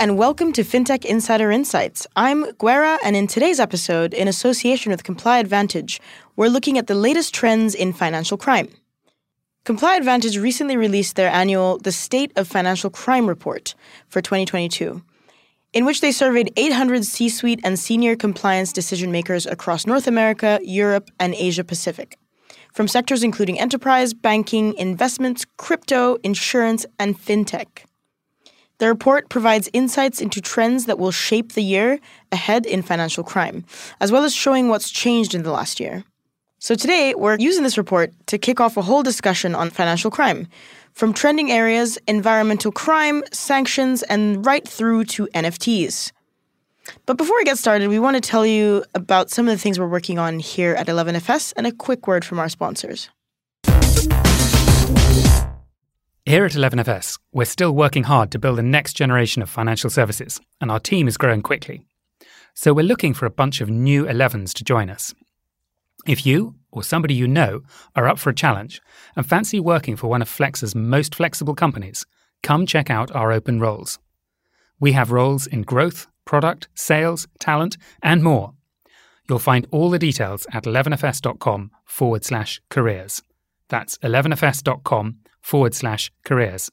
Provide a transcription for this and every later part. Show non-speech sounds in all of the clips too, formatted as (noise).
and welcome to FinTech Insider Insights. I'm Gwera, and in today's episode, in association with ComplyAdvantage, we're looking at the latest trends in financial crime. ComplyAdvantage recently released their annual The State of Financial Crime Report for 2022, in which they surveyed 800 C suite and senior compliance decision makers across North America, Europe, and Asia Pacific, from sectors including enterprise, banking, investments, crypto, insurance, and fintech. The report provides insights into trends that will shape the year ahead in financial crime, as well as showing what's changed in the last year. So today, we're using this report to kick off a whole discussion on financial crime, from trending areas, environmental crime, sanctions, and right through to NFTs. But before we get started, we want to tell you about some of the things we're working on here at 11FS and a quick word from our sponsors. Here at 11FS, we're still working hard to build the next generation of financial services, and our team is growing quickly. So we're looking for a bunch of new 11s to join us. If you or somebody you know are up for a challenge and fancy working for one of Flexa's most flexible companies, come check out our open roles. We have roles in growth, product, sales, talent, and more. You'll find all the details at 11fs.com forward slash careers. That's 11fs.com forward slash careers.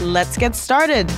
Let's get started.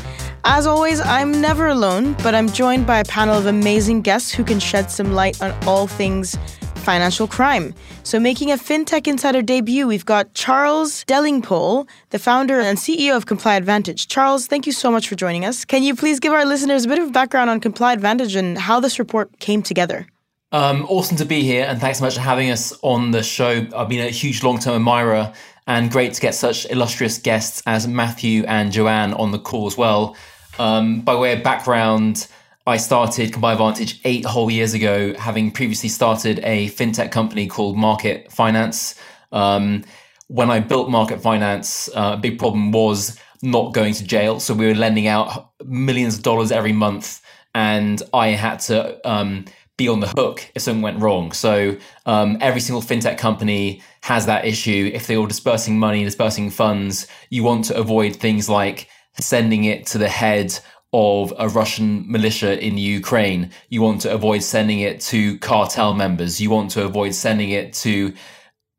As always, I'm never alone, but I'm joined by a panel of amazing guests who can shed some light on all things financial crime. So, making a FinTech Insider debut, we've got Charles Delingpole, the founder and CEO of ComplyAdvantage. Charles, thank you so much for joining us. Can you please give our listeners a bit of background on ComplyAdvantage and how this report came together? Um, awesome to be here, and thanks so much for having us on the show. I've been a huge long term admirer, and great to get such illustrious guests as Matthew and Jo Ann on the call as well. Um, by way of background, I started ComplyAdvantage eight whole years ago, having previously started a fintech company called Market Finance. Um, when I built Market Finance, uh, a big problem was not going to jail. So we were lending out millions of dollars every month, and I had to um, be on the hook if something went wrong. So um, every single fintech company has that issue. If they were dispersing money, dispersing funds, you want to avoid things like sending it to the head of a Russian militia in Ukraine. You want to avoid sending it to cartel members. You want to avoid sending it to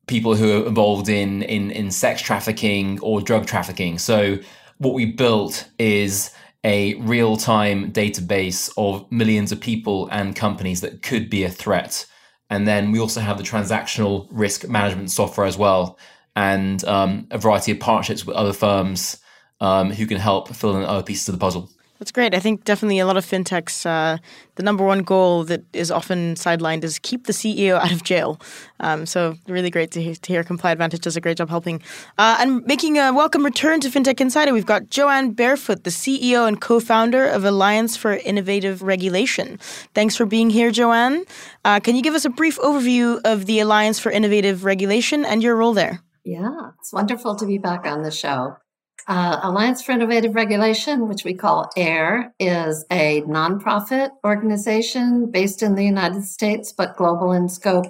people who are involved in, in, in sex trafficking or drug trafficking. So what we built is a real-time database of millions of people and companies that could be a threat. And then we also have the transactional risk management software as well, and um, a variety of partnerships with other firms um, who can help fill in other pieces of the puzzle. That's great. I think definitely a lot of fintechs, uh, the number one goal that is often sidelined is keep the CEO out of jail. Um, so really great to hear, to hear ComplyAdvantage does a great job helping. Uh, and making a welcome return to FinTech Insider, we've got Jo Ann Barefoot, the CEO and co-founder of Alliance for Innovative Regulation. Thanks for being here, Jo Ann. Uh, can you give us a brief overview of the Alliance for Innovative Regulation and your role there? Yeah, it's wonderful to be back on the show. Uh, Alliance for Innovative Regulation, which we call AIR, is a nonprofit organization based in the United States but global in scope.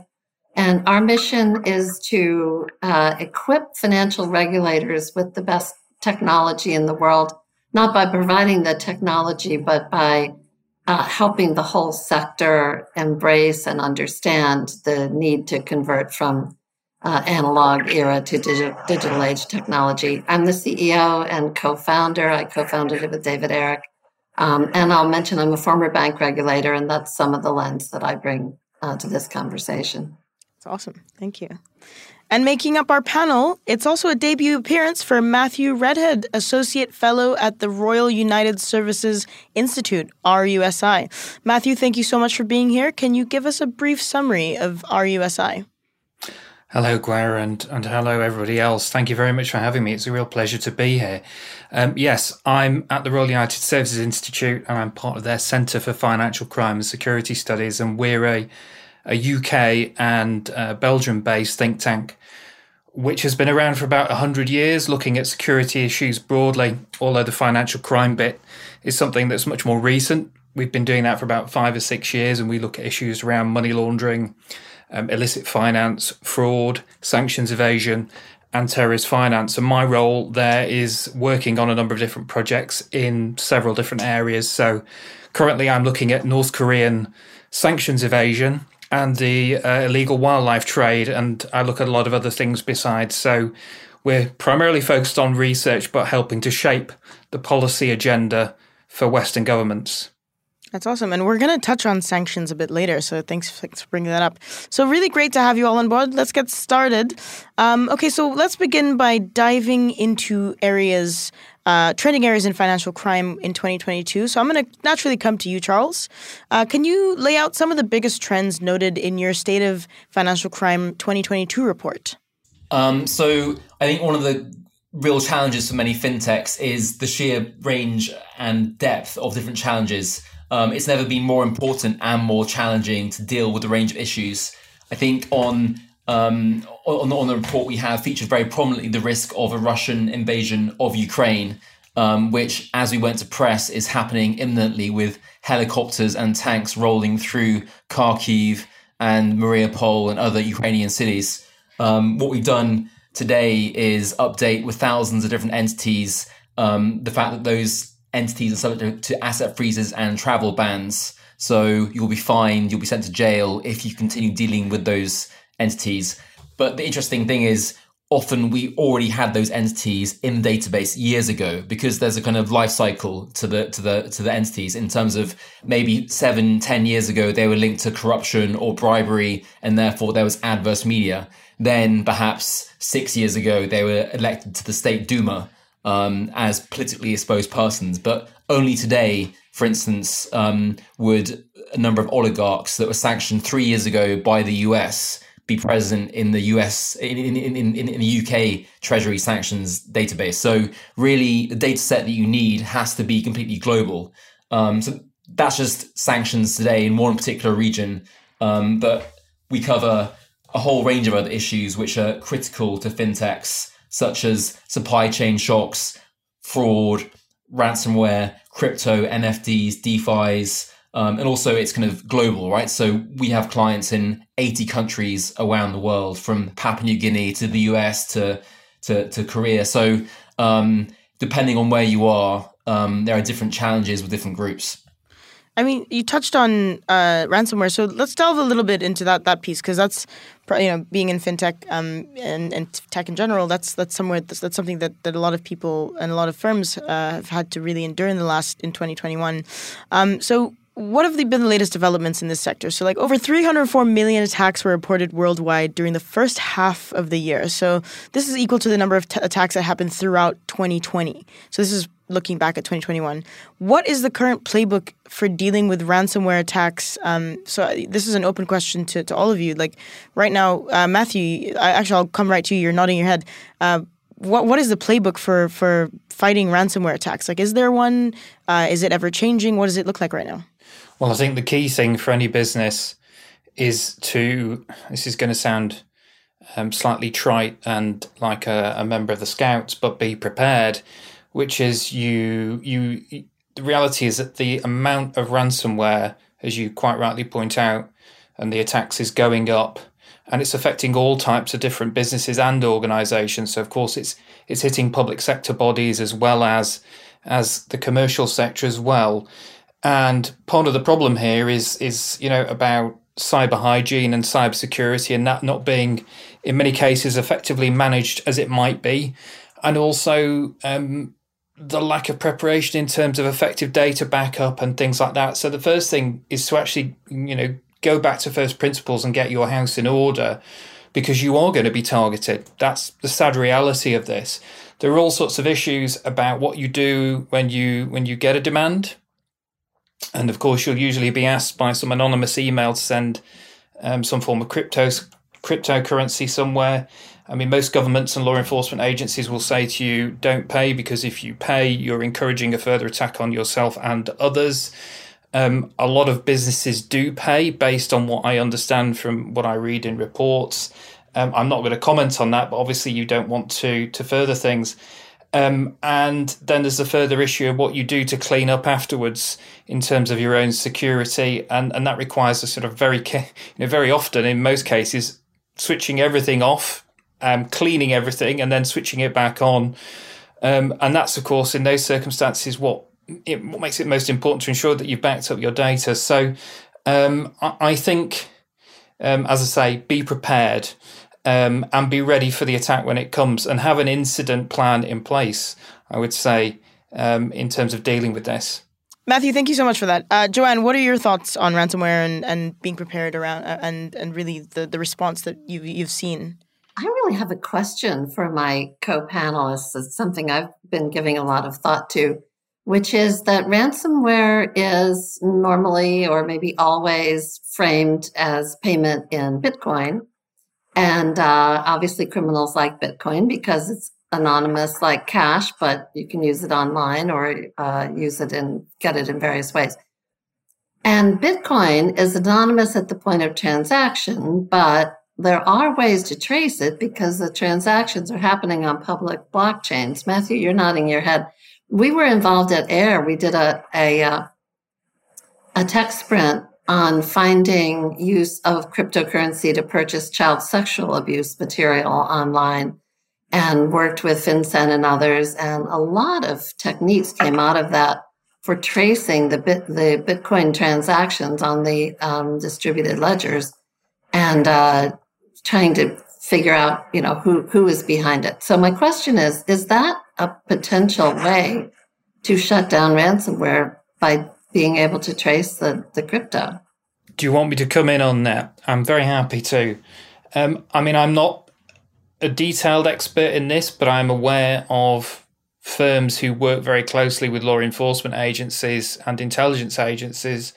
And our mission is to uh, equip financial regulators with the best technology in the world, not by providing the technology, but by uh, helping the whole sector embrace and understand the need to convert from uh, analog era to digital, digital age technology. I'm the CEO and co-founder. I co-founded it with David Eric. Um, and I'll mention I'm a former bank regulator, and that's some of the lens that I bring uh, to this conversation. It's awesome. Thank you. And making up our panel, it's also a debut appearance for Matthew Redhead, Associate Fellow at the Royal United Services Institute, RUSI. Matthew, thank you so much for being here. Can you give us a brief summary of RUSI? Hello, Gwera, and, and hello, everybody else. Thank you very much for having me. It's a real pleasure to be here. Um, yes, I'm at the Royal United Services Institute, and I'm part of their Centre for Financial Crime and Security Studies, and we're a, a UK and uh, Belgium based think tank which has been around for about 100 years, looking at security issues broadly, although the financial crime bit is something that's much more recent we've been doing that for about five or six years, and we look at issues around money laundering, um, illicit finance, fraud, sanctions evasion, and terrorist finance. And my role there is working on a number of different projects in several different areas. So currently, I'm looking at North Korean sanctions evasion and the uh, illegal wildlife trade, and I look at a lot of other things besides. So we're primarily focused on research, but helping to shape the policy agenda for Western governments. That's awesome. And we're going to touch on sanctions a bit later. So thanks, for bringing that up. So, really great to have you all on board. Let's get started. Um, okay, so let's begin by diving into areas, uh, trending areas in financial crime in 2022. So, I'm going to naturally come to you, Charles. Uh, can you lay out some of the biggest trends noted in your State of Financial Crime 2022 report? Um, so, I think one of the real challenges for many fintechs is the sheer range and depth of different challenges um, it's never been more important and more challenging to deal with a range of issues. I think on um, on, on, the report we have featured very prominently the risk of a Russian invasion of Ukraine, um, which, as we went to press, is happening imminently with helicopters and tanks rolling through Kharkiv and Mariupol and other Ukrainian cities. Um, what we've done today is update with thousands of different entities um, the fact that those entities are subject to asset freezes and travel bans. So you'll be fined, you'll be sent to jail if you continue dealing with those entities. But the interesting thing is, often we already had those entities in the database years ago because there's a kind of life cycle to the to the to the entities in terms of maybe seven ten years ago they were linked to corruption or bribery and therefore there was adverse media then perhaps six years ago they were elected to the state duma um, as politically exposed persons. But only today, for instance, um, would a number of oligarchs that were sanctioned three years ago by the US be present in the US in in, in, in, in the UK Treasury sanctions database. So really, the data set that you need has to be completely global. Um, so that's just sanctions today in one particular region, um, but we cover a whole range of other issues which are critical to fintechs such as supply chain shocks, fraud, ransomware, crypto, NFTs, DeFi's, um, and also it's kind of global, right? So we have clients in 80 countries around the world, from Papua New Guinea to the US to to, to Korea. So um, depending on where you are, um, there are different challenges with different groups. I mean, you touched on uh, ransomware, so let's delve a little bit into that that piece because that's you know being in fintech um, and, and tech in general. That's that's somewhere that's, that's something that, that a lot of people and a lot of firms uh, have had to really endure in the last in 2021. Um, so what have been the latest developments in this sector? So, like over 304 million attacks were reported worldwide during the first half of the year. So, this is equal to the number of t- attacks that happened throughout 2020. So, this is looking back at 2021. What is the current playbook for dealing with ransomware attacks? Um, so uh, this is an open question to, to all of you. Like right now, uh, Matthew, I, actually, I'll come right to you. You're nodding your head. Uh, what what is the playbook for for fighting ransomware attacks? Like, is there one? Uh, is it ever changing? What does it look like right now? Well, I think the key thing for any business is to. This is going to sound um, slightly trite and like a, a member of the Scouts, but be prepared which is you you the reality is that the amount of ransomware, as you quite rightly point out, and the attacks is going up, and it's affecting all types of different businesses and organisations. So of course it's it's hitting public sector bodies as well as as the commercial sector as well. And part of the problem here is is you know about cyber hygiene and cyber security and that not being in many cases effectively managed as it might be and also um, the lack of preparation in terms of effective data backup and things like that. So the first thing is to actually, you know, go back to first principles and get your house in order because you are going to be targeted. That's the sad reality of this. There are all sorts of issues about what you do when you when you get a demand. And of course, you'll usually be asked by some anonymous email to send um, some form of crypto cryptocurrency somewhere. I mean, most governments and law enforcement agencies will say to you, don't pay because if you pay, you're encouraging a further attack on yourself and others. Um, a lot of businesses do pay based on what I understand from what I read in reports. Um, I'm not going to comment on that, but obviously you don't want to to further things. Um, and then there's the further issue of what you do to clean up afterwards in terms of your own security, and, and that requires a sort of very, you know, very often in most cases, switching everything off, um, cleaning everything, and then switching it back on. Um, and that's of course in those circumstances what it what makes it most important to ensure that you've backed up your data. So um, I, I, think, um, as I say, be prepared um, and be ready for the attack when it comes and have an incident plan in place, I would say, um, in terms of dealing with this. Matthew, thank you so much for that. Uh, Jo Ann, what are your thoughts on ransomware and, and being prepared around uh, and and really the, the response that you've you've seen? I really have a question for my co-panelists. It's something I've been giving a lot of thought to, which is that ransomware is normally or maybe always framed as payment in Bitcoin. And uh, obviously, criminals like Bitcoin because it's anonymous like cash, but you can use it online or uh, use it and get it in various ways. And Bitcoin is anonymous at the point of transaction, but there are ways to trace it because the transactions are happening on public blockchains. Matthew, you're nodding your head. We were involved at AIR. We did a a, uh, a tech sprint on finding use of cryptocurrency to purchase child sexual abuse material online and worked with FinCEN and others. And a lot of techniques came out of that for tracing the, bit, the Bitcoin transactions on the um, distributed ledgers and uh, trying to figure out, you know, who, who is behind it. So my question is, is that a potential way to shut down ransomware by being able to trace the, the crypto. Do you want me to come in on that? I'm very happy to. Um, I mean, I'm not a detailed expert in this, but I'm aware of firms who work very closely with law enforcement agencies and intelligence agencies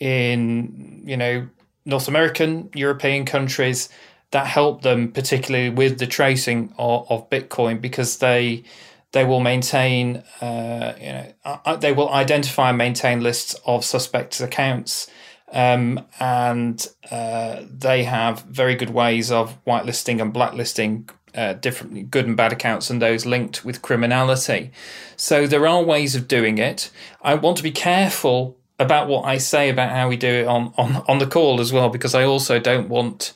in, you know, North American, European countries that help them, particularly with the tracing of, of Bitcoin, because they they will maintain, uh, you know, uh, uh, they will identify and maintain lists of suspects' accounts, um, and uh, they have very good ways of whitelisting and blacklisting uh, different good and bad accounts and those linked with criminality. So there are ways of doing it. I want to be careful about what I say about how we do it on on, on the call as well, because I also don't want.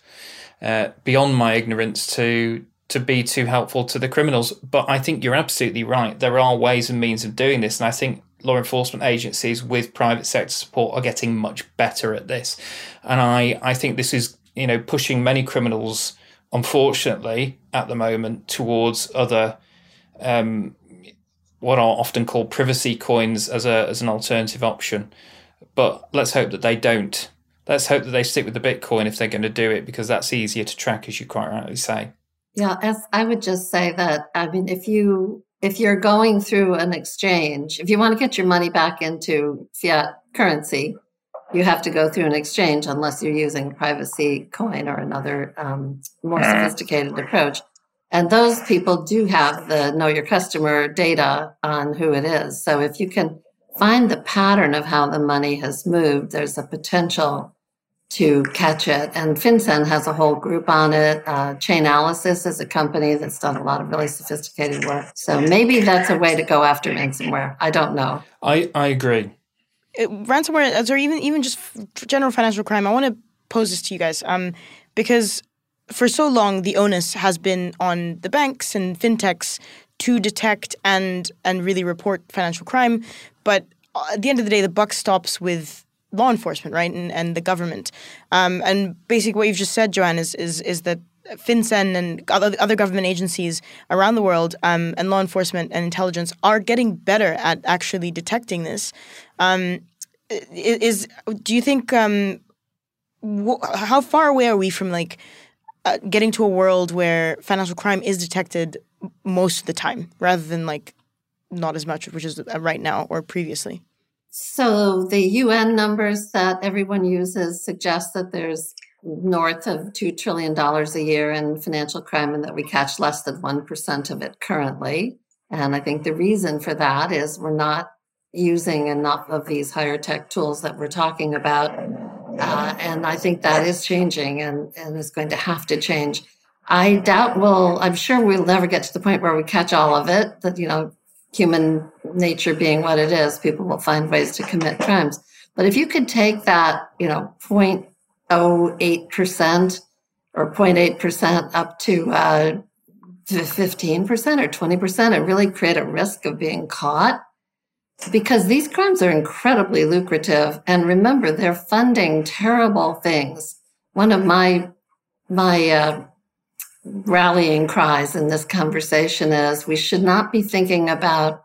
Uh, beyond my ignorance to to be too helpful to the criminals. But I think you're absolutely right. There are ways and means of doing this. And I think law enforcement agencies with private sector support are getting much better at this. And I, I think this is, you know, pushing many criminals, unfortunately, at the moment towards other um, what are often called privacy coins as a as an alternative option. But let's hope that they don't. Let's hope that they stick with the Bitcoin if they're going to do it, because that's easier to track, as you quite rightly say. Yeah, as I would just say that I mean if you if you're going through an exchange, if you want to get your money back into fiat currency, you have to go through an exchange unless you're using privacy coin or another um, more sophisticated approach. And those people do have the know your customer data on who it is. So if you can find the pattern of how the money has moved, there's a potential to catch it. And FinCEN has a whole group on it. Uh, Chainalysis is a company that's done a lot of really sophisticated work. So maybe that's a way to go after ransomware. I don't know. I, I agree. It, ransomware, or even even just general financial crime, I want to pose this to you guys um, because for so long the onus has been on the banks and fintechs to detect and and really report financial crime, but at the end of the day, the buck stops with law enforcement, right, and, and the government. Um, and basically, what you've just said, Jo Ann, is is is that FinCEN and other, other government agencies around the world um, and law enforcement and intelligence are getting better at actually detecting this. Um, is do you think um, wh- how far away are we from like uh, getting to a world where financial crime is detected most of the time rather than like not as much, which is uh, right now or previously? So the UN numbers that everyone uses suggest that there's north of $2 trillion a year in financial crime and that we catch less than 1% of it currently. And I think the reason for that is we're not using enough of these higher tech tools that we're talking about. Uh, and I think that is changing and, and is going to have to change. I doubt we'll, I'm sure we'll never get to the point where we catch all of it, that, you know, human nature being what it is, people will find ways to commit crimes. But if you could take that, you know, 0.08% or 0.8% up to uh, 15% or 20% and really create a risk of being caught, because these crimes are incredibly lucrative. And remember, they're funding terrible things. One of my, my, uh, rallying cries in this conversation is we should not be thinking about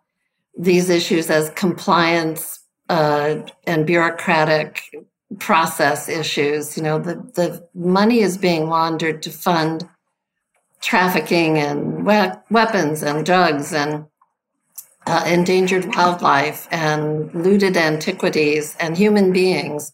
these issues as compliance uh, and bureaucratic process issues. You know, the, the money is being laundered to fund trafficking and we- weapons and drugs and uh, endangered wildlife and looted antiquities and human beings.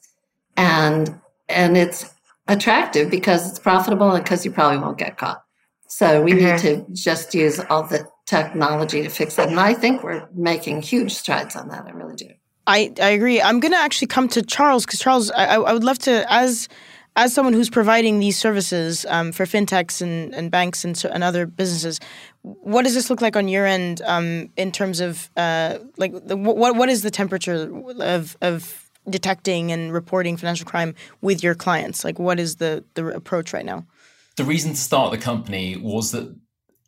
And, and it's attractive because it's profitable and because you probably won't get caught. So we mm-hmm. need to just use all the technology to fix it. And I think we're making huge strides on that. I really do. I, I agree. I'm going to actually come to Charles because Charles, I, I would love to, as as someone who's providing these services um, for fintechs and, and banks and, so, and other businesses, what does this look like on your end um, in terms of uh, like the, what what is the temperature of of detecting and reporting financial crime with your clients? Like, what is the the approach right now? The reason to start the company was that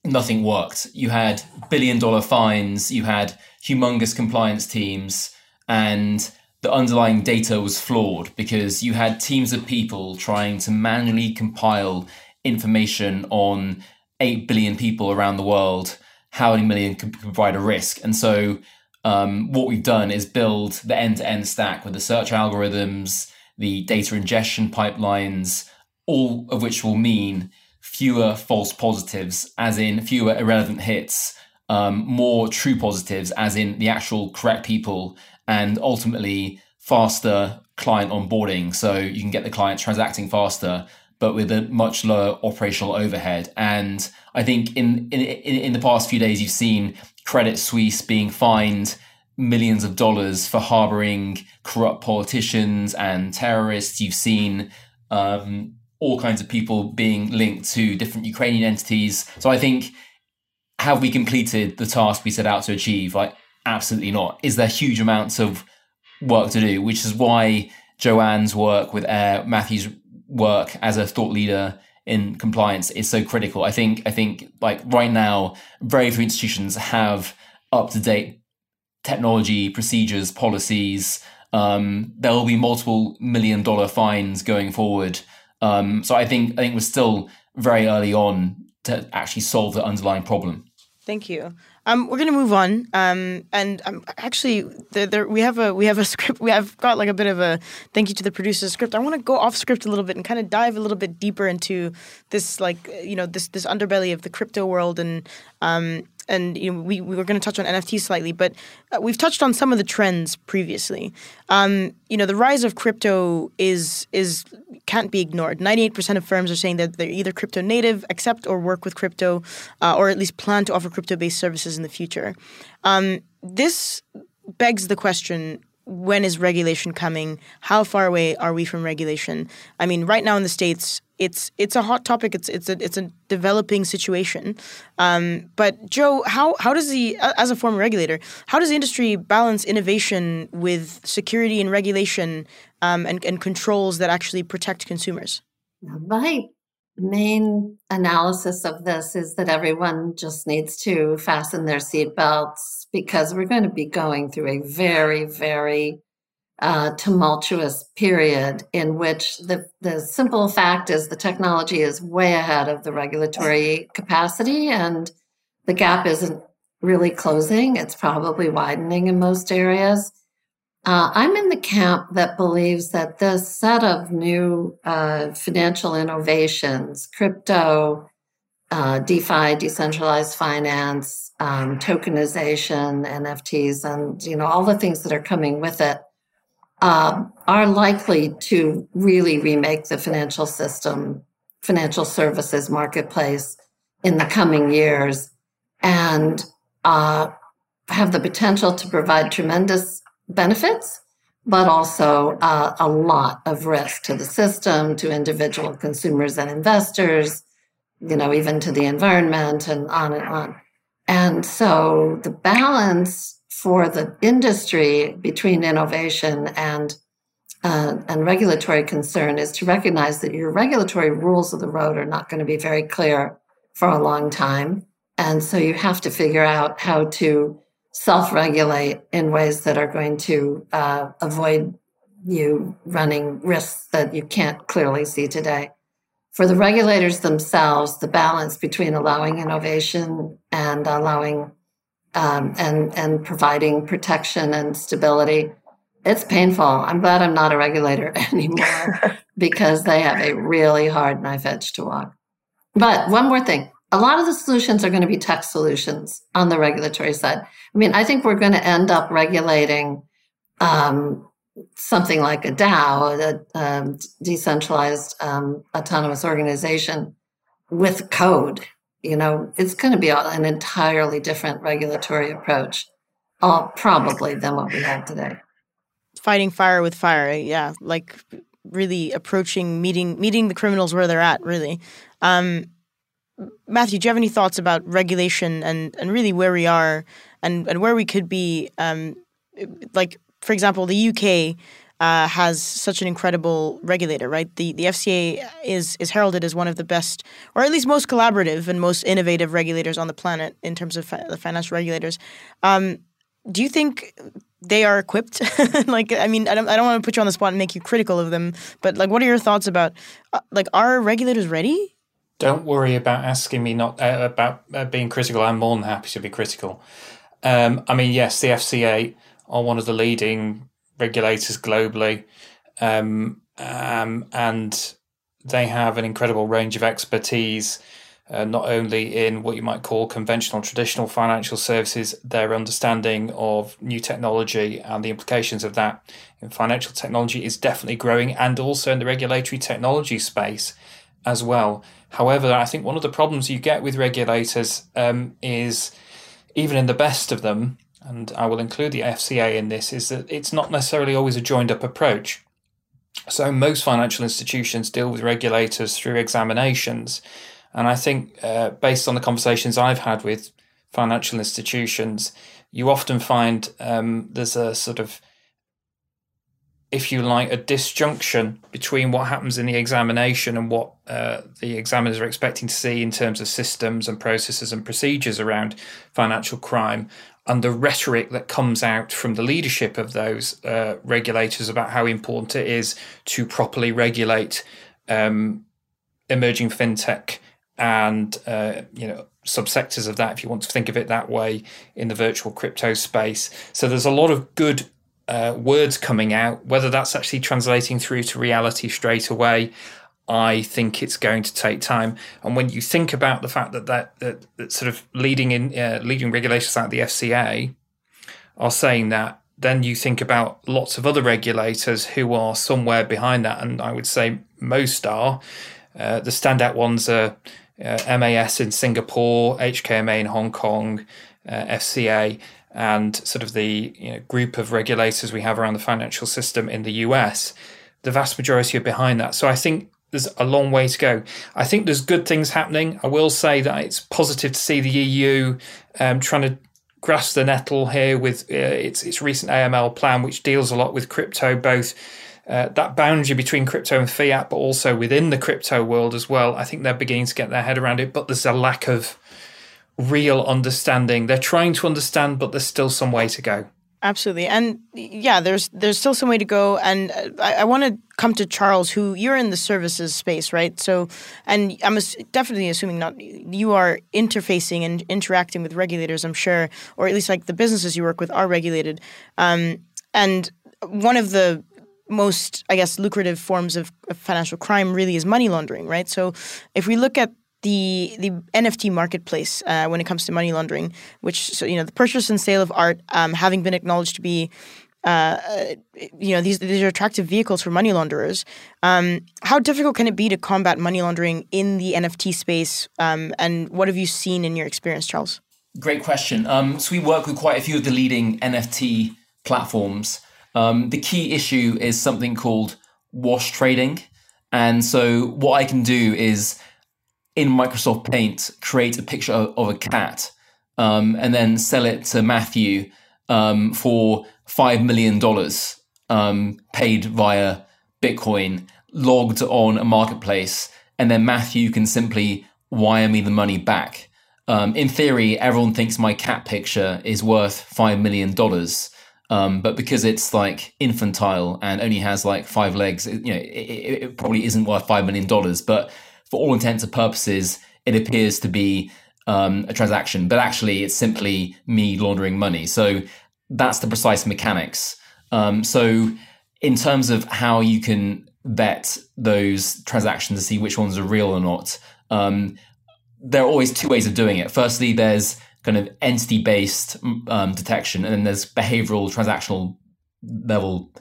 nothing worked. You had billion dollar fines, you had humongous compliance teams, and the underlying data was flawed because you had teams of people trying to manually compile information on 8 billion people around the world. How many million could provide a risk? And so um, what we've done is build the end-to-end stack with the search algorithms, the data ingestion pipelines, all of which will mean fewer false positives, as in fewer irrelevant hits, um, more true positives, as in the actual correct people, and ultimately faster client onboarding. So you can get the client transacting faster, but with a much lower operational overhead. And I think in in in the past few days, you've seen Credit Suisse being fined millions of dollars for harboring corrupt politicians and terrorists. You've seen um, all kinds of people being linked to different Ukrainian entities. So I think, have we completed the task we set out to achieve? Like, absolutely not. Is there huge amounts of work to do? Which is why Jo Ann's work with Air, Matthew's work as a thought leader in compliance is so critical. I think I think like right now, very few institutions have up to date technology, procedures, policies. Um, there will be multiple million dollar fines going forward. Um, so I think I think we're still very early on to actually solve the underlying problem. Thank you. Um, we're gonna move on. Um, and um, actually, there, there, we have a we have a (laughs) script. We have got like a bit of a thank you to the producer's script. I want to go off script a little bit and kind of dive a little bit deeper into this, like you know, this this underbelly of the crypto world and um, and you know, we, we were going to touch on NFTs slightly, but uh, we've touched on some of the trends previously. Um, you know, the rise of crypto is is can't be ignored. Ninety eight percent of firms are saying that they're either crypto native, accept or work with crypto, uh, or at least plan to offer crypto based services in the future. Um, this begs the question when is regulation coming? How far away are we from regulation? I mean, right now in the states, it's it's a hot topic. It's it's a it's a developing situation. Um, but Jo, how how does the as a former regulator, how does the industry balance innovation with security and regulation um, and and controls that actually protect consumers? My main analysis of this is that everyone just needs to fasten their seatbelts because we're going to be going through a very very uh, tumultuous period in which the, the simple fact is the technology is way ahead of the regulatory capacity and the gap isn't really closing. It's probably widening in most areas. Uh, I'm in the camp that believes that this set of new uh, financial innovations, crypto, uh, DeFi, decentralized finance, um, tokenization, NFTs, and you know all the things that are coming with it, uh, are likely to really remake the financial system, financial services marketplace in the coming years, and uh, have the potential to provide tremendous benefits, but also uh, a lot of risk to the system, to individual consumers and investors, you know, even to the environment and on and on. And so the balance for the industry between innovation and uh, and regulatory concern is to recognize that your regulatory rules of the road are not going to be very clear for a long time. And so you have to figure out how to self regulate in ways that are going to uh, avoid you running risks that you can't clearly see today. For the regulators themselves, the balance between allowing innovation and allowing um, and and providing protection and stability, it's painful. I'm glad I'm not a regulator (laughs) anymore (laughs) because they have a really hard knife edge to walk. But one more thing. A lot of the solutions are going to be tech solutions on the regulatory side. I mean, I think we're going to end up regulating um, something like a DAO, a um, decentralized um, autonomous organization, with code. You know, it's going to be an entirely different regulatory approach, uh, probably than what we have today. Fighting fire with fire, yeah, like really approaching meeting meeting the criminals where they're at. Really, um, Matthew, do you have any thoughts about regulation and and really where we are and and where we could be? Um, like for example, the UK uh, has such an incredible regulator, right? The the FCA is is heralded as one of the best, or at least most collaborative and most innovative regulators on the planet in terms of fi- the financial regulators. Um, do you think they are equipped? (laughs) like, I mean, I don't, I don't want to put you on the spot and make you critical of them, but like, what are your thoughts about, uh, like, are regulators ready? Don't worry about asking me not uh, about uh, being critical. I'm more than happy to be critical. Um, I mean, yes, the FCA are one of the leading regulators globally, um, um, and they have an incredible range of expertise. Uh, not only in what you might call conventional traditional financial services, their understanding of new technology and the implications of that in financial technology is definitely growing, and also in the regulatory technology space as well. However, I think one of the problems you get with regulators um, is even in the best of them, and I will include the FCA in this, is that it's not necessarily always a joined up approach. So most financial institutions deal with regulators through examinations. And I think, uh, based on the conversations I've had with financial institutions, you often find um, there's a sort of, if you like, a disjunction between what happens in the examination and what uh, the examiners are expecting to see in terms of systems and processes and procedures around financial crime and the rhetoric that comes out from the leadership of those uh, regulators about how important it is to properly regulate um, emerging fintech and uh, you know subsectors of that, if you want to think of it that way, in the virtual crypto space. So there's a lot of good uh, words coming out. Whether that's actually translating through to reality straight away, I think it's going to take time. And when you think about the fact that that, that, that sort of leading in uh, leading regulators like the FCA are saying that, then you think about lots of other regulators who are somewhere behind that, and I would say most are. Uh, the standout ones are uh, MAS in Singapore, HKMA in Hong Kong, uh, FCA, and sort of the you know, group of regulators we have around the financial system in the US. The vast majority are behind that. So I think there's a long way to go. I think there's good things happening. I will say that it's positive to see the EU um, trying to grasp the nettle here with uh, its its recent AML plan, which deals a lot with crypto, both. Uh, that boundary between crypto and fiat, but also within the crypto world as well. I think they're beginning to get their head around it, but there's a lack of real understanding. They're trying to understand, but there's still some way to go. Absolutely, and yeah, there's there's still some way to go, and I, I want to come to Charles, who you're in the services space, right? So, and I'm definitely assuming not you are interfacing and interacting with regulators, I'm sure, or at least like the businesses you work with are regulated, um, and one of the most, I guess, lucrative forms of, of financial crime really is money laundering, right? So, if we look at the the NFT marketplace uh, when it comes to money laundering, which so you know the purchase and sale of art um, having been acknowledged to be. Uh, you know these these are attractive vehicles for money launderers. Um, how difficult can it be to combat money laundering in the NFT space? Um, and what have you seen in your experience, Charles? Great question. Um, so we work with quite a few of the leading NFT platforms. Um, the key issue is something called wash trading, and so what I can do is in Microsoft Paint create a picture of, of a cat um, and then sell it to Matthew um, for five million dollars um, paid via Bitcoin, logged on a marketplace, and then Matthew can simply wire me the money back. Um, in theory, everyone thinks my cat picture is worth five million dollars. Um, but because it's like infantile and only has like five legs, you know, it, it probably isn't worth five million dollars. But for all intents and purposes, it appears to be um, a transaction. But actually, it's simply me laundering money. So that's the precise mechanics. Um, so in terms of how you can vet those transactions to see which ones are real or not, um, there are always two ways of doing it. Firstly, there's kind of entity based um, detection, and then there's behavioral transactional level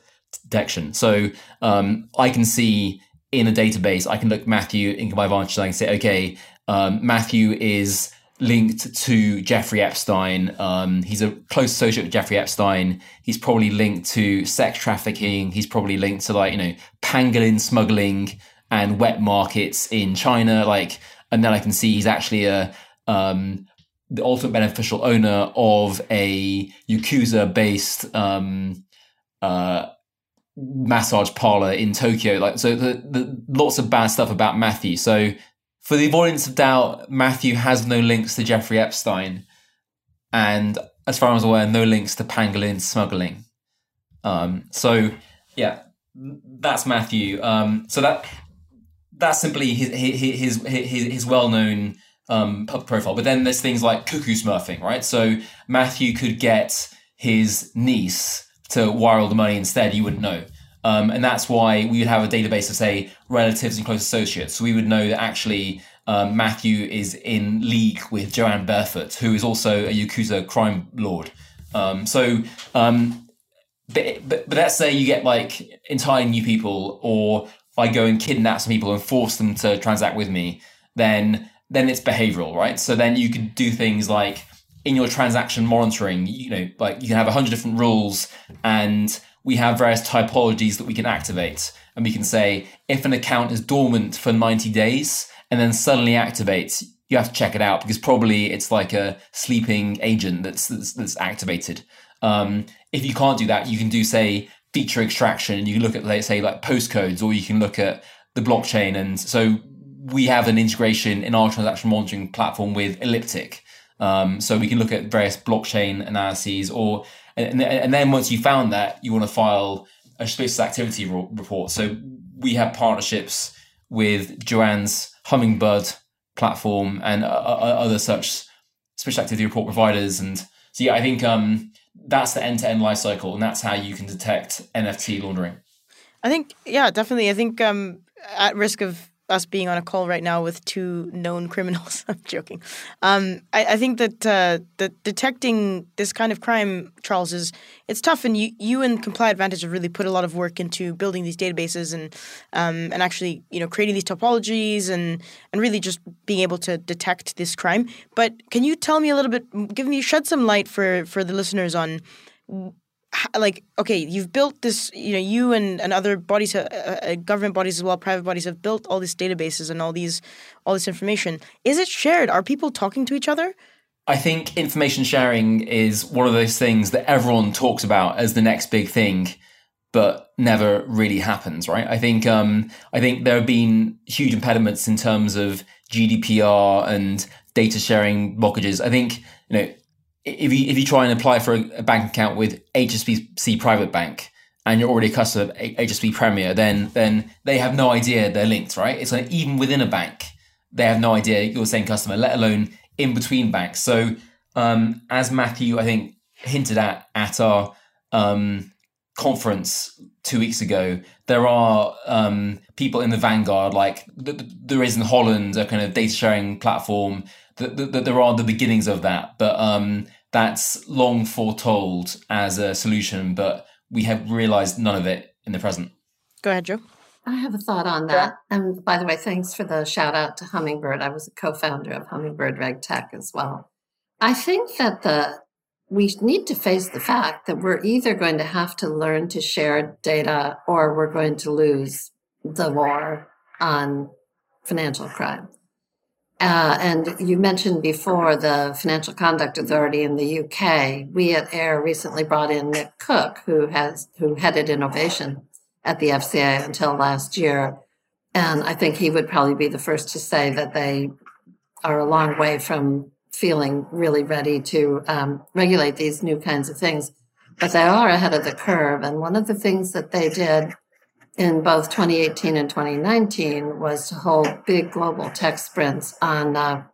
detection. So um, I can see in a database, I can look Matthew in my advantage, and I can say, okay, um, Matthew is linked to Jeffrey Epstein. Um, he's a close associate with Jeffrey Epstein. He's probably linked to sex trafficking. He's probably linked to like you know pangolin smuggling and wet markets in China. Like, and then I can see he's actually a um, the ultimate beneficial owner of a Yakuza based um, uh, massage parlor in Tokyo. Like, so the, the lots of bad stuff about Matthew. So for the avoidance of doubt, Matthew has no links to Jeffrey Epstein, and as far as I'm aware, no links to pangolin smuggling. Um, so yeah, that's Matthew. Um, so that that's simply his his his his, well known um, profile. But then there's things like cuckoo smurfing, right? So Matthew could get his niece to wire all the money instead. You wouldn't know. Um, and that's why we would have a database of, say, relatives and close associates. So we would know that actually um, Matthew is in league with Jo Ann Barefoot, who is also a Yakuza crime lord. Um, so, um, but, but, but let's say you get like entirely new people, or I go and kidnap some people and force them to transact with me, then then it's behavioral, right? So then you could do things like in your transaction monitoring, you know, like you can have a hundred different rules and we have various typologies that we can activate. And we can say, if an account is dormant for 90 days and then suddenly activates, you have to check it out because probably it's like a sleeping agent that's, that's, that's activated. Um, if you can't do that, you can do, say, feature extraction and you can look at, let's say, like postcodes, or you can look at the blockchain. And so we have an integration in our transaction monitoring platform with Elliptic. Um, so we can look at various blockchain analyses or and, and then once you found that, you want to file a suspicious activity report. So we have partnerships with Jo Ann's Hummingbird platform and uh, uh, uh, other such suspicious activity report providers. And so yeah, I think um, that's the end-to-end life cycle, and that's how you can detect NFT laundering. I think yeah, definitely. I think um, at risk of us being on a call right now with two known criminals. (laughs) I'm joking. Um, I, I, think that uh, that detecting this kind of crime, Charles, is it's tough, and you you and ComplyAdvantage have really put a lot of work into building these databases and um, and actually you know creating these typologies and and really just being able to detect this crime. But can you tell me a little bit, give me shed some light for for the listeners on like okay you've built this you know you and, and other bodies uh, uh, government bodies as well private bodies have built all these databases and all these all this information. Is it shared? Are people talking to each other? I think information sharing is one of those things that everyone talks about as the next big thing but never really happens right? I think um i think there have been huge impediments in terms of gdpr and data sharing blockages. I think you know if you if you try and apply for a, bank account with HSBC Private Bank and you're already a customer of HSBC Premier, then then they have no idea they're linked, right? It's like even within a bank, they have no idea you're the same customer, let alone in between banks. So um, as Matthew, I think hinted at at our um, conference two weeks ago, there are um, people in the vanguard, like th- there is in Holland, a kind of data sharing platform. That, that, there are the beginnings of that, but um, that's long foretold as a solution, but we have realized none of it in the present. Go ahead, Jo. I have a thought on that. And by the way, thanks for the shout out to Hummingbird. I was a co founder of Hummingbird RegTech as well. I think that the we need to face the fact that we're either going to have to learn to share data or we're going to lose the war on financial crime. Uh, and you mentioned before the Financial Conduct Authority in the UK. We at AIR recently brought in Nick Cook, who has who headed innovation at the FCA until last year, and I think he would probably be the first to say that they are a long way from feeling really ready to um, regulate these new kinds of things, but they are ahead of the curve. And one of the things that they did in both 2018 and 2019 was to hold big global tech sprints on uh,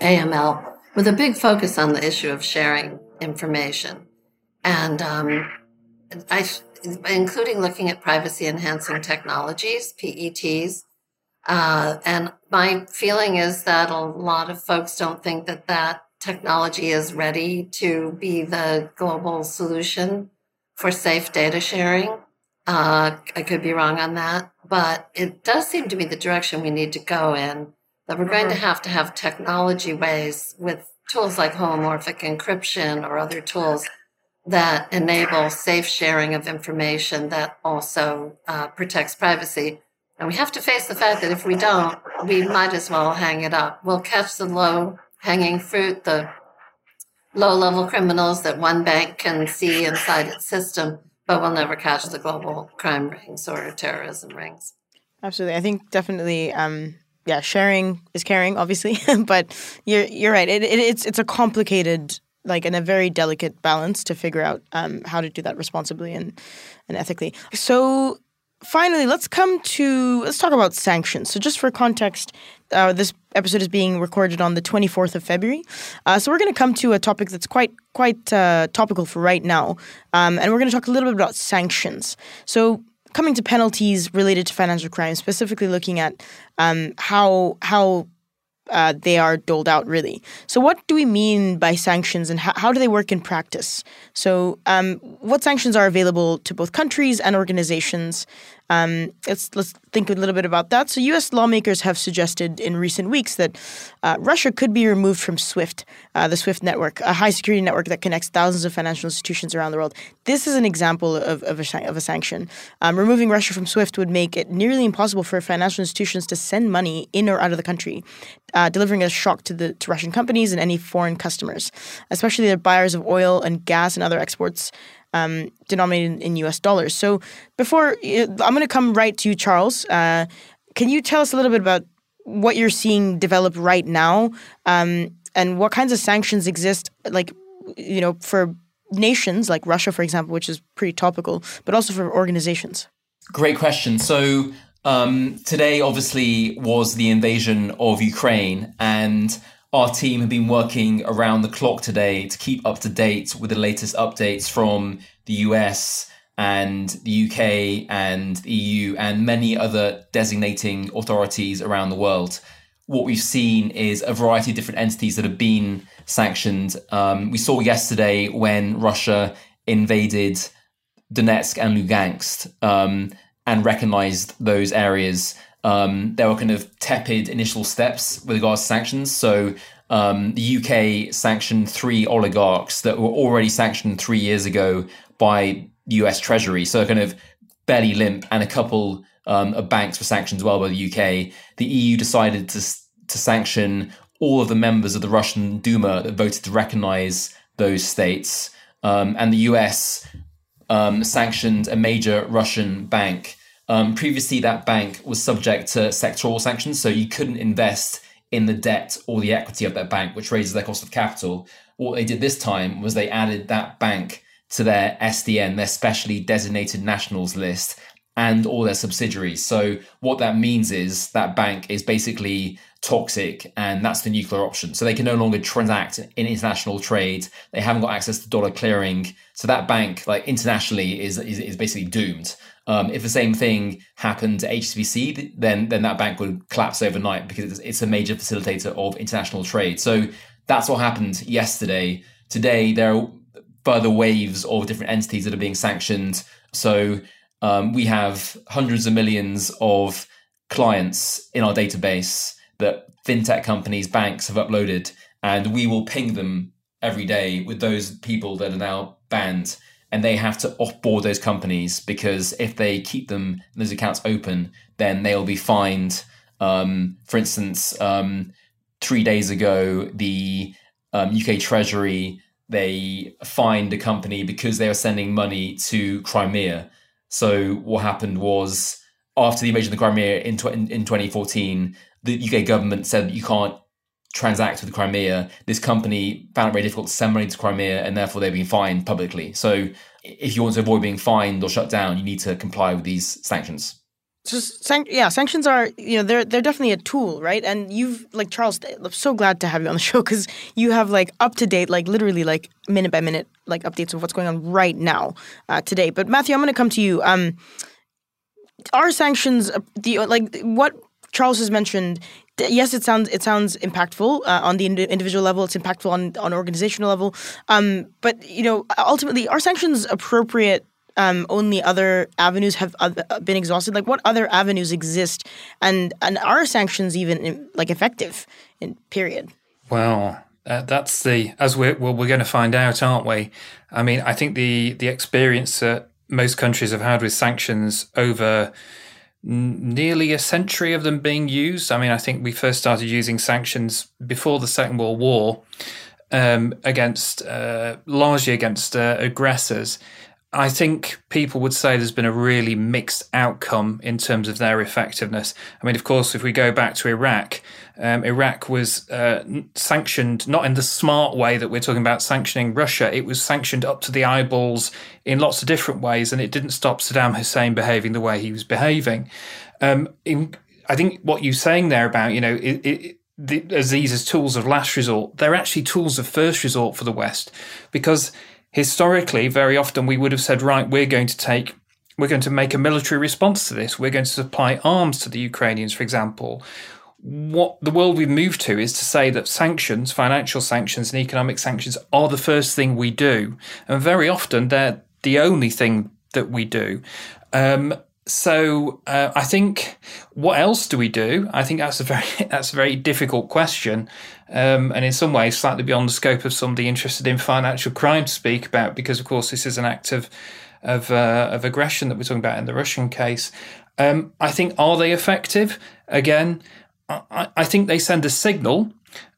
AML with a big focus on the issue of sharing information. And um, I, including looking at privacy enhancing technologies, PETs. Uh, and my feeling is that a lot of folks don't think that that technology is ready to be the global solution for safe data sharing. Uh, I could be wrong on that, but it does seem to be the direction we need to go in. That we're going to mm-hmm. have to have technology ways with tools like homomorphic encryption or other tools that enable safe sharing of information that also uh, protects privacy. And we have to face the fact that if we don't, we might as well hang it up. We'll catch the low hanging fruit, the low level criminals that one bank can see inside its system, but we'll never catch the global crime rings or terrorism rings. Absolutely. I think definitely um, yeah, sharing is caring, obviously, (laughs) but you're you're right. It, it, it's it's a complicated like and a very delicate balance to figure out um, how to do that responsibly and and ethically. So finally, let's come to let's talk about sanctions. So just for context, uh, this episode is being recorded on the 24th of February. Uh, so we're going to come to a topic that's quite quite uh, topical for right now, um, and we're going to talk a little bit about sanctions. So coming to penalties related to financial crime, specifically looking at um, how how uh, they are doled out, really. So, what do we mean by sanctions and how, how do they work in practice? So, um, what sanctions are available to both countries and organizations? Um, let's let's think a little bit about that. So, U.S. lawmakers have suggested in recent weeks that uh, Russia could be removed from SWIFT, uh, the SWIFT network, a high security network that connects thousands of financial institutions around the world. This is an example of, of, a, of a sanction. Um, removing Russia from SWIFT would make it nearly impossible for financial institutions to send money in or out of the country, uh, delivering a shock to the to Russian companies and any foreign customers, especially the buyers of oil and gas and other exports um, denominated in US dollars. So before, I'm going to come right to you, Charles. Uh, can you tell us a little bit about what you're seeing develop right now um, and what kinds of sanctions exist, like, you know, for nations like Russia, for example, which is pretty topical, but also for organizations? Great question. So um, today, obviously, was the invasion of Ukraine, and our team have been working around the clock today to keep up to date with the latest updates from the US and the UK and the EU and many other designating authorities around the world. What we've seen is a variety of different entities that have been sanctioned. Um, we saw yesterday when Russia invaded Donetsk and Lugansk um, and recognized those areas um, there were kind of tepid initial steps with regards to sanctions. So um, the UK sanctioned three oligarchs that were already sanctioned three years ago by US Treasury. So kind of barely limp, and a couple um, of banks were sanctioned as well by the UK. The EU decided to to sanction all of the members of the Russian Duma that voted to recognize those states, um, and the US um, sanctioned a major Russian bank um, previously, that bank was subject to sectoral sanctions, so you couldn't invest in the debt or the equity of that bank, which raises their cost of capital. What they did this time was they added that bank to their SDN, their specially designated nationals list, and all their subsidiaries. So what that means is that bank is basically toxic and that's the nuclear option. So they can no longer transact in international trade. They haven't got access to dollar clearing. So that bank, like internationally, is is, is basically doomed. Um, if the same thing happened to HSBC, then then that bank would collapse overnight because it's, it's a major facilitator of international trade. So that's what happened yesterday. Today there are further waves of different entities that are being sanctioned. So um, we have hundreds of millions of clients in our database that fintech companies, banks have uploaded, and we will ping them every day with those people that are now banned and they have to offboard those companies because if they keep them those accounts open, then they'll be fined. Um, for instance, um, three days ago, the um, UK Treasury they fined a company because they were sending money to Crimea. So what happened was after the invasion of the Crimea in, tw- in 2014, the UK government said you can't transact with Crimea. This company found it very difficult to send money to Crimea, and therefore they've been fined publicly. So if you want to avoid being fined or shut down, you need to comply with these sanctions san- yeah, sanctions are you know they're they're definitely a tool, right? And you've like Charles, I'm so glad to have you on the (laughs) show because you have like up to date, like literally like minute by minute like updates of what's going on right now uh, today. But Matthew, I'm going to come to you. Um, are sanctions the like what Charles has mentioned? Yes, it sounds it sounds impactful uh, on the individual level. It's impactful on on organizational level. Um, but you know, ultimately, are sanctions appropriate um, only other avenues have uh, been exhausted? Like, what other avenues exist, and and are sanctions even like effective? In period. Well, uh, that's the as we're well, we're going to find out, aren't we? I mean, I think the the experience that most countries have had with sanctions over nearly a century of them being used. I mean, I think we first started using sanctions before the Second World War um, against uh, largely against uh, aggressors. I think people would say there's been a really mixed outcome in terms of their effectiveness. I mean, of course, if we go back to Iraq, um, Iraq was uh, sanctioned not in the smart way that we're talking about sanctioning Russia. It was sanctioned up to the eyeballs in lots of different ways, and it didn't stop Saddam Hussein behaving the way he was behaving. Um, in, I think what you're saying there about, you know, it, it, the, as these as tools of last resort, they're actually tools of first resort for the West because historically, very often we would have said, right, we're going to take, we're going to make a military response to this. We're going to supply arms to the Ukrainians, for example. What the world we've moved to is to say that sanctions, financial sanctions, and economic sanctions are the first thing we do. And very often they're the only thing that we do. Um, so uh, I think what else do we do? I think that's a very (laughs) that's a very difficult question, um, and in some ways slightly beyond the scope of somebody interested in financial crime to speak about, because of course this is an act of of, uh, of aggression that we're talking about in the Russian case. Um, I think are they effective? Again, I, I think they send a signal.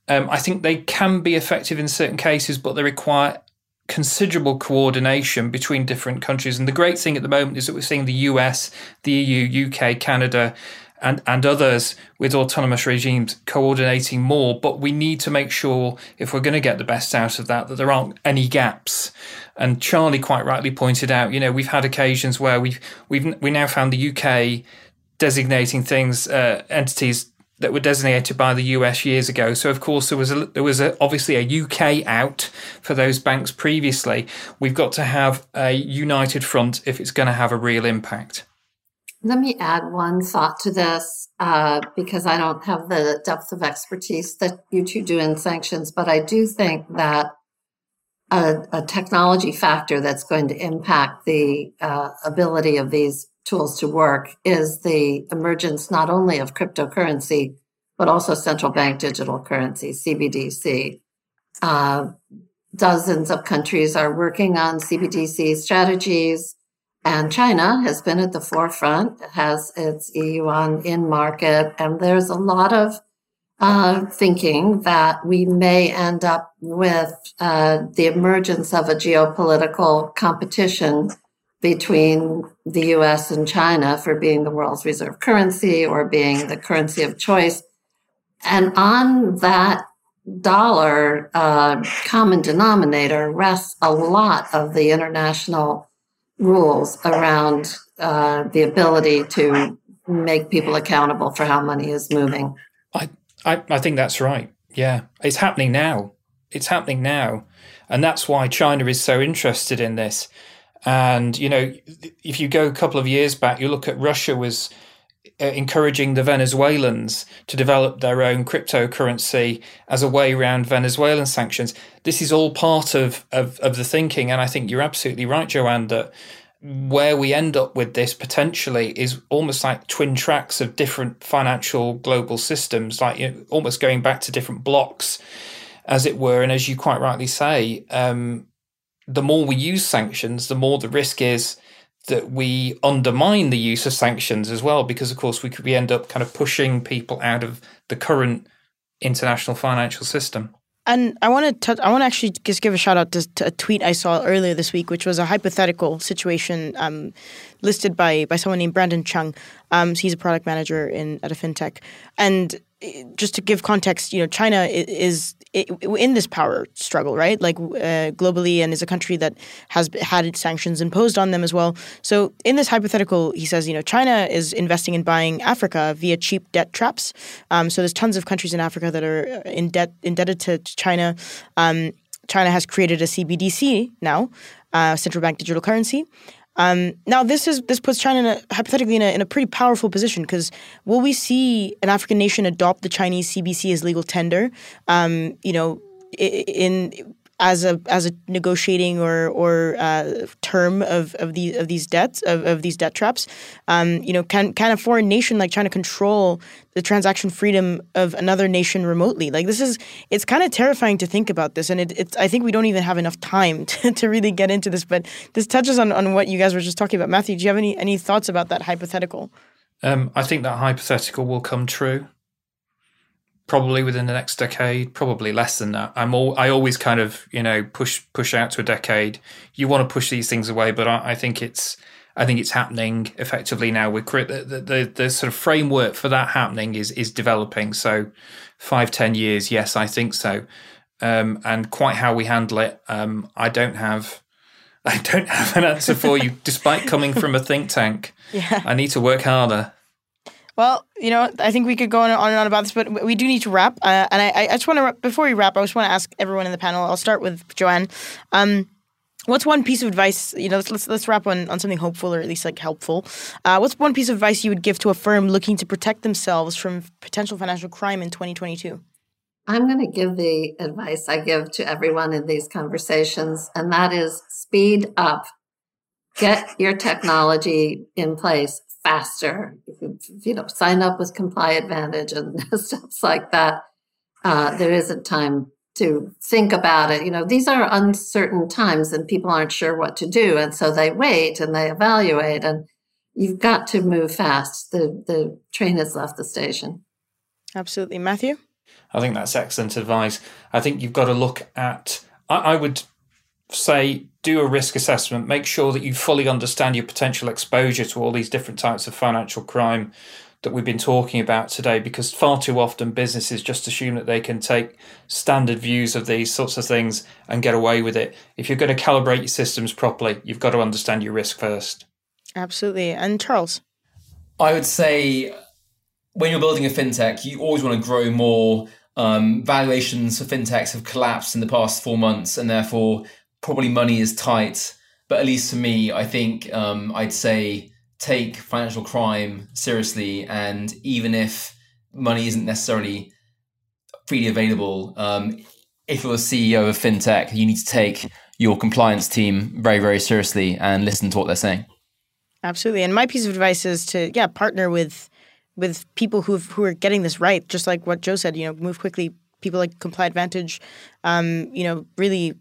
Um, I think they can be effective in certain cases, but they require considerable coordination between different countries. And the great thing at the moment is that we're seeing the US, the EU, UK, Canada, and, and others with autonomous regimes coordinating more. But we need to make sure, if we're going to get the best out of that, that there aren't any gaps. And Charlie quite rightly pointed out, you know, we've had occasions where we've we've we now found the UK designating things uh, entities that were designated by the US years ago. So of course there was a, there was a, obviously a UK out for those banks previously. We've got to have a united front if it's going to have a real impact. Let me add one thought to this uh, because I don't have the depth of expertise that you two do in sanctions, but I do think that a, a technology factor that's going to impact the uh, ability of these tools to work is the emergence not only of cryptocurrency, but also central bank digital currency, CBDC. Uh, dozens of countries are working on CBDC strategies, and China has been at the forefront, has its yuan in market, and there's a lot of uh, thinking that we may end up with uh, the emergence of a geopolitical competition between the US and China for being the world's reserve currency or being the currency of choice. And on that dollar uh, common denominator rests a lot of the international rules around uh, the ability to make people accountable for how money is moving. I, I, I think that's right. Yeah, it's happening now. It's happening now. And that's why China is so interested in this and, you know, if you go a couple of years back, you look at Russia was encouraging the Venezuelans to develop their own cryptocurrency as a way around Venezuelan sanctions. This is all part of, of, of the thinking. And I think you're absolutely right, Jo Ann, that where we end up with this potentially is almost like twin tracks of different financial global systems, like you know, almost going back to different blocks, as it were. And as you quite rightly say, um, the more we use sanctions, the more the risk is that we undermine the use of sanctions as well, because of course we could we end up kind of pushing people out of the current international financial system. And I want to I want to actually just give a shout out to, to, a tweet I saw earlier this week, which was a hypothetical situation um, listed by by someone named Brandon Chung. Um, he's a product manager in at a fintech, and just to give context, you know, China is in this power struggle, right? Like uh, globally, and is a country that has had sanctions imposed on them as well. So, in this hypothetical, he says, you know, China is investing in buying Africa via cheap debt traps. Um, so, there's tons of countries in Africa that are in debt indebted to China. Um, China has created a CBDC now, uh, central bank digital currency. Um, now, this is this puts China in a, hypothetically in a, in a pretty powerful position because will we see an African nation adopt the Chinese CBC as legal tender? Um, you know, in as a as a negotiating or or uh, term of of these of these debts of, of these debt traps. Um, you know, can can a foreign nation like China control the transaction freedom of another nation remotely? Like this is it's kind of terrifying to think about this, and it, it's I think we don't even have enough time (laughs) to, to really get into this. But this touches on on what you guys were just talking about. Matthew, do you have any any thoughts about that hypothetical? Um, I think that hypothetical will come true probably within the next decade, probably less than that. I'm all I always kind of you know push push out to a decade. You want to push these things away, but I, I think it's I think it's happening effectively now. We're the, the, the the sort of framework for that happening is is developing. So five ten years, yes, I think so. Um, and quite how we handle it, um, I don't have. (laughs) I don't have an answer for you, despite coming from a think tank. (laughs) Yeah. I need to work harder. Well, you know, I think we could go on and on about this, but we do need to wrap. Uh, and I, I just want to, before we wrap, I just want to ask everyone in the panel. I'll start with Jo Ann. Um, what's one piece of advice? You know, let's let's, let's wrap on, on something hopeful or at least like helpful. Uh, what's one piece of advice you would give to a firm looking to protect themselves from potential financial crime in 2022? I'm going to give the advice I give to everyone in these conversations, and that is speed up. Get your technology in place faster. You know, sign up with ComplyAdvantage and (laughs) stuff like that. Uh, there isn't time to think about it. You know, these are uncertain times and people aren't sure what to do. And so they wait and they evaluate and you've got to move fast. The, the train has left the station. Absolutely. Matthew? I think that's excellent advice. I think you've got to look at, I, I would say do a risk assessment, make sure that you fully understand your potential exposure to all these different types of financial crime that we've been talking about today because far too often businesses just assume that they can take standard views of these sorts of things and get away with it. If you're going to calibrate your systems properly, you've got to understand your risk first. Absolutely. And Charles? I would say when you're building a fintech, you always want to grow more. Um, valuations for fintechs have collapsed in the past four months, and therefore probably money is tight, but at least for me, I think um, I'd say take financial crime seriously. And even if money isn't necessarily freely available, um, if you're a CEO of fintech, you need to take your compliance team very, very seriously and listen to what they're saying. Absolutely. And my piece of advice is to yeah partner with with people who who are getting this right. Just like what Jo said, you know, move quickly. People like ComplyAdvantage, um, you know, really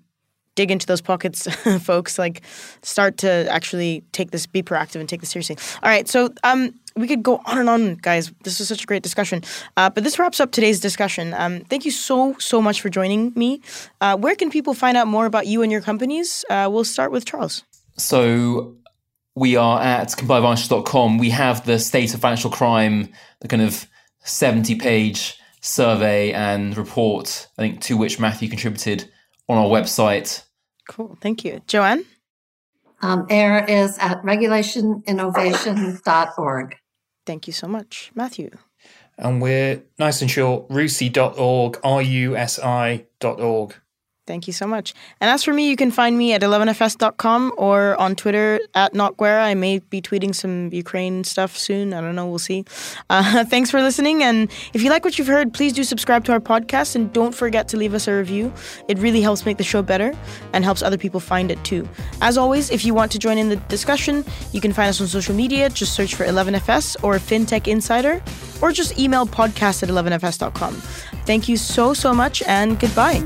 dig into those pockets, (laughs) folks. Like, start to actually take this, be proactive, and take this seriously. All right, so um, we could go on and on, guys. This was such a great discussion. Uh, but this wraps up today's discussion. Um, thank you so so much for joining me. Uh, where can people find out more about you and your companies? Uh, we'll start with Charles. So we are at complyadvantage.com. We have the state of financial crime, the kind of 70 page survey and report, I think, to which Matthew contributed on our website. Cool. Thank you. Jo Ann? Um, AIR is at regulationinnovation.org. Thank you so much. Matthew? And we're nice and short, rusi.org, R-U-S-I.org. Thank you so much. And as for me, you can find me at 11fs.com or on Twitter at NotGwera. I may be tweeting some Ukraine stuff soon. I don't know. We'll see. Uh, (laughs) thanks for listening. And if you like what you've heard, please do subscribe to our podcast and don't forget to leave us a review. It really helps make the show better and helps other people find it too. As always, if you want to join in the discussion, you can find us on social media. Just search for 11FS or FinTech Insider or just email podcast at 11fs.com. Thank you so, so much and goodbye.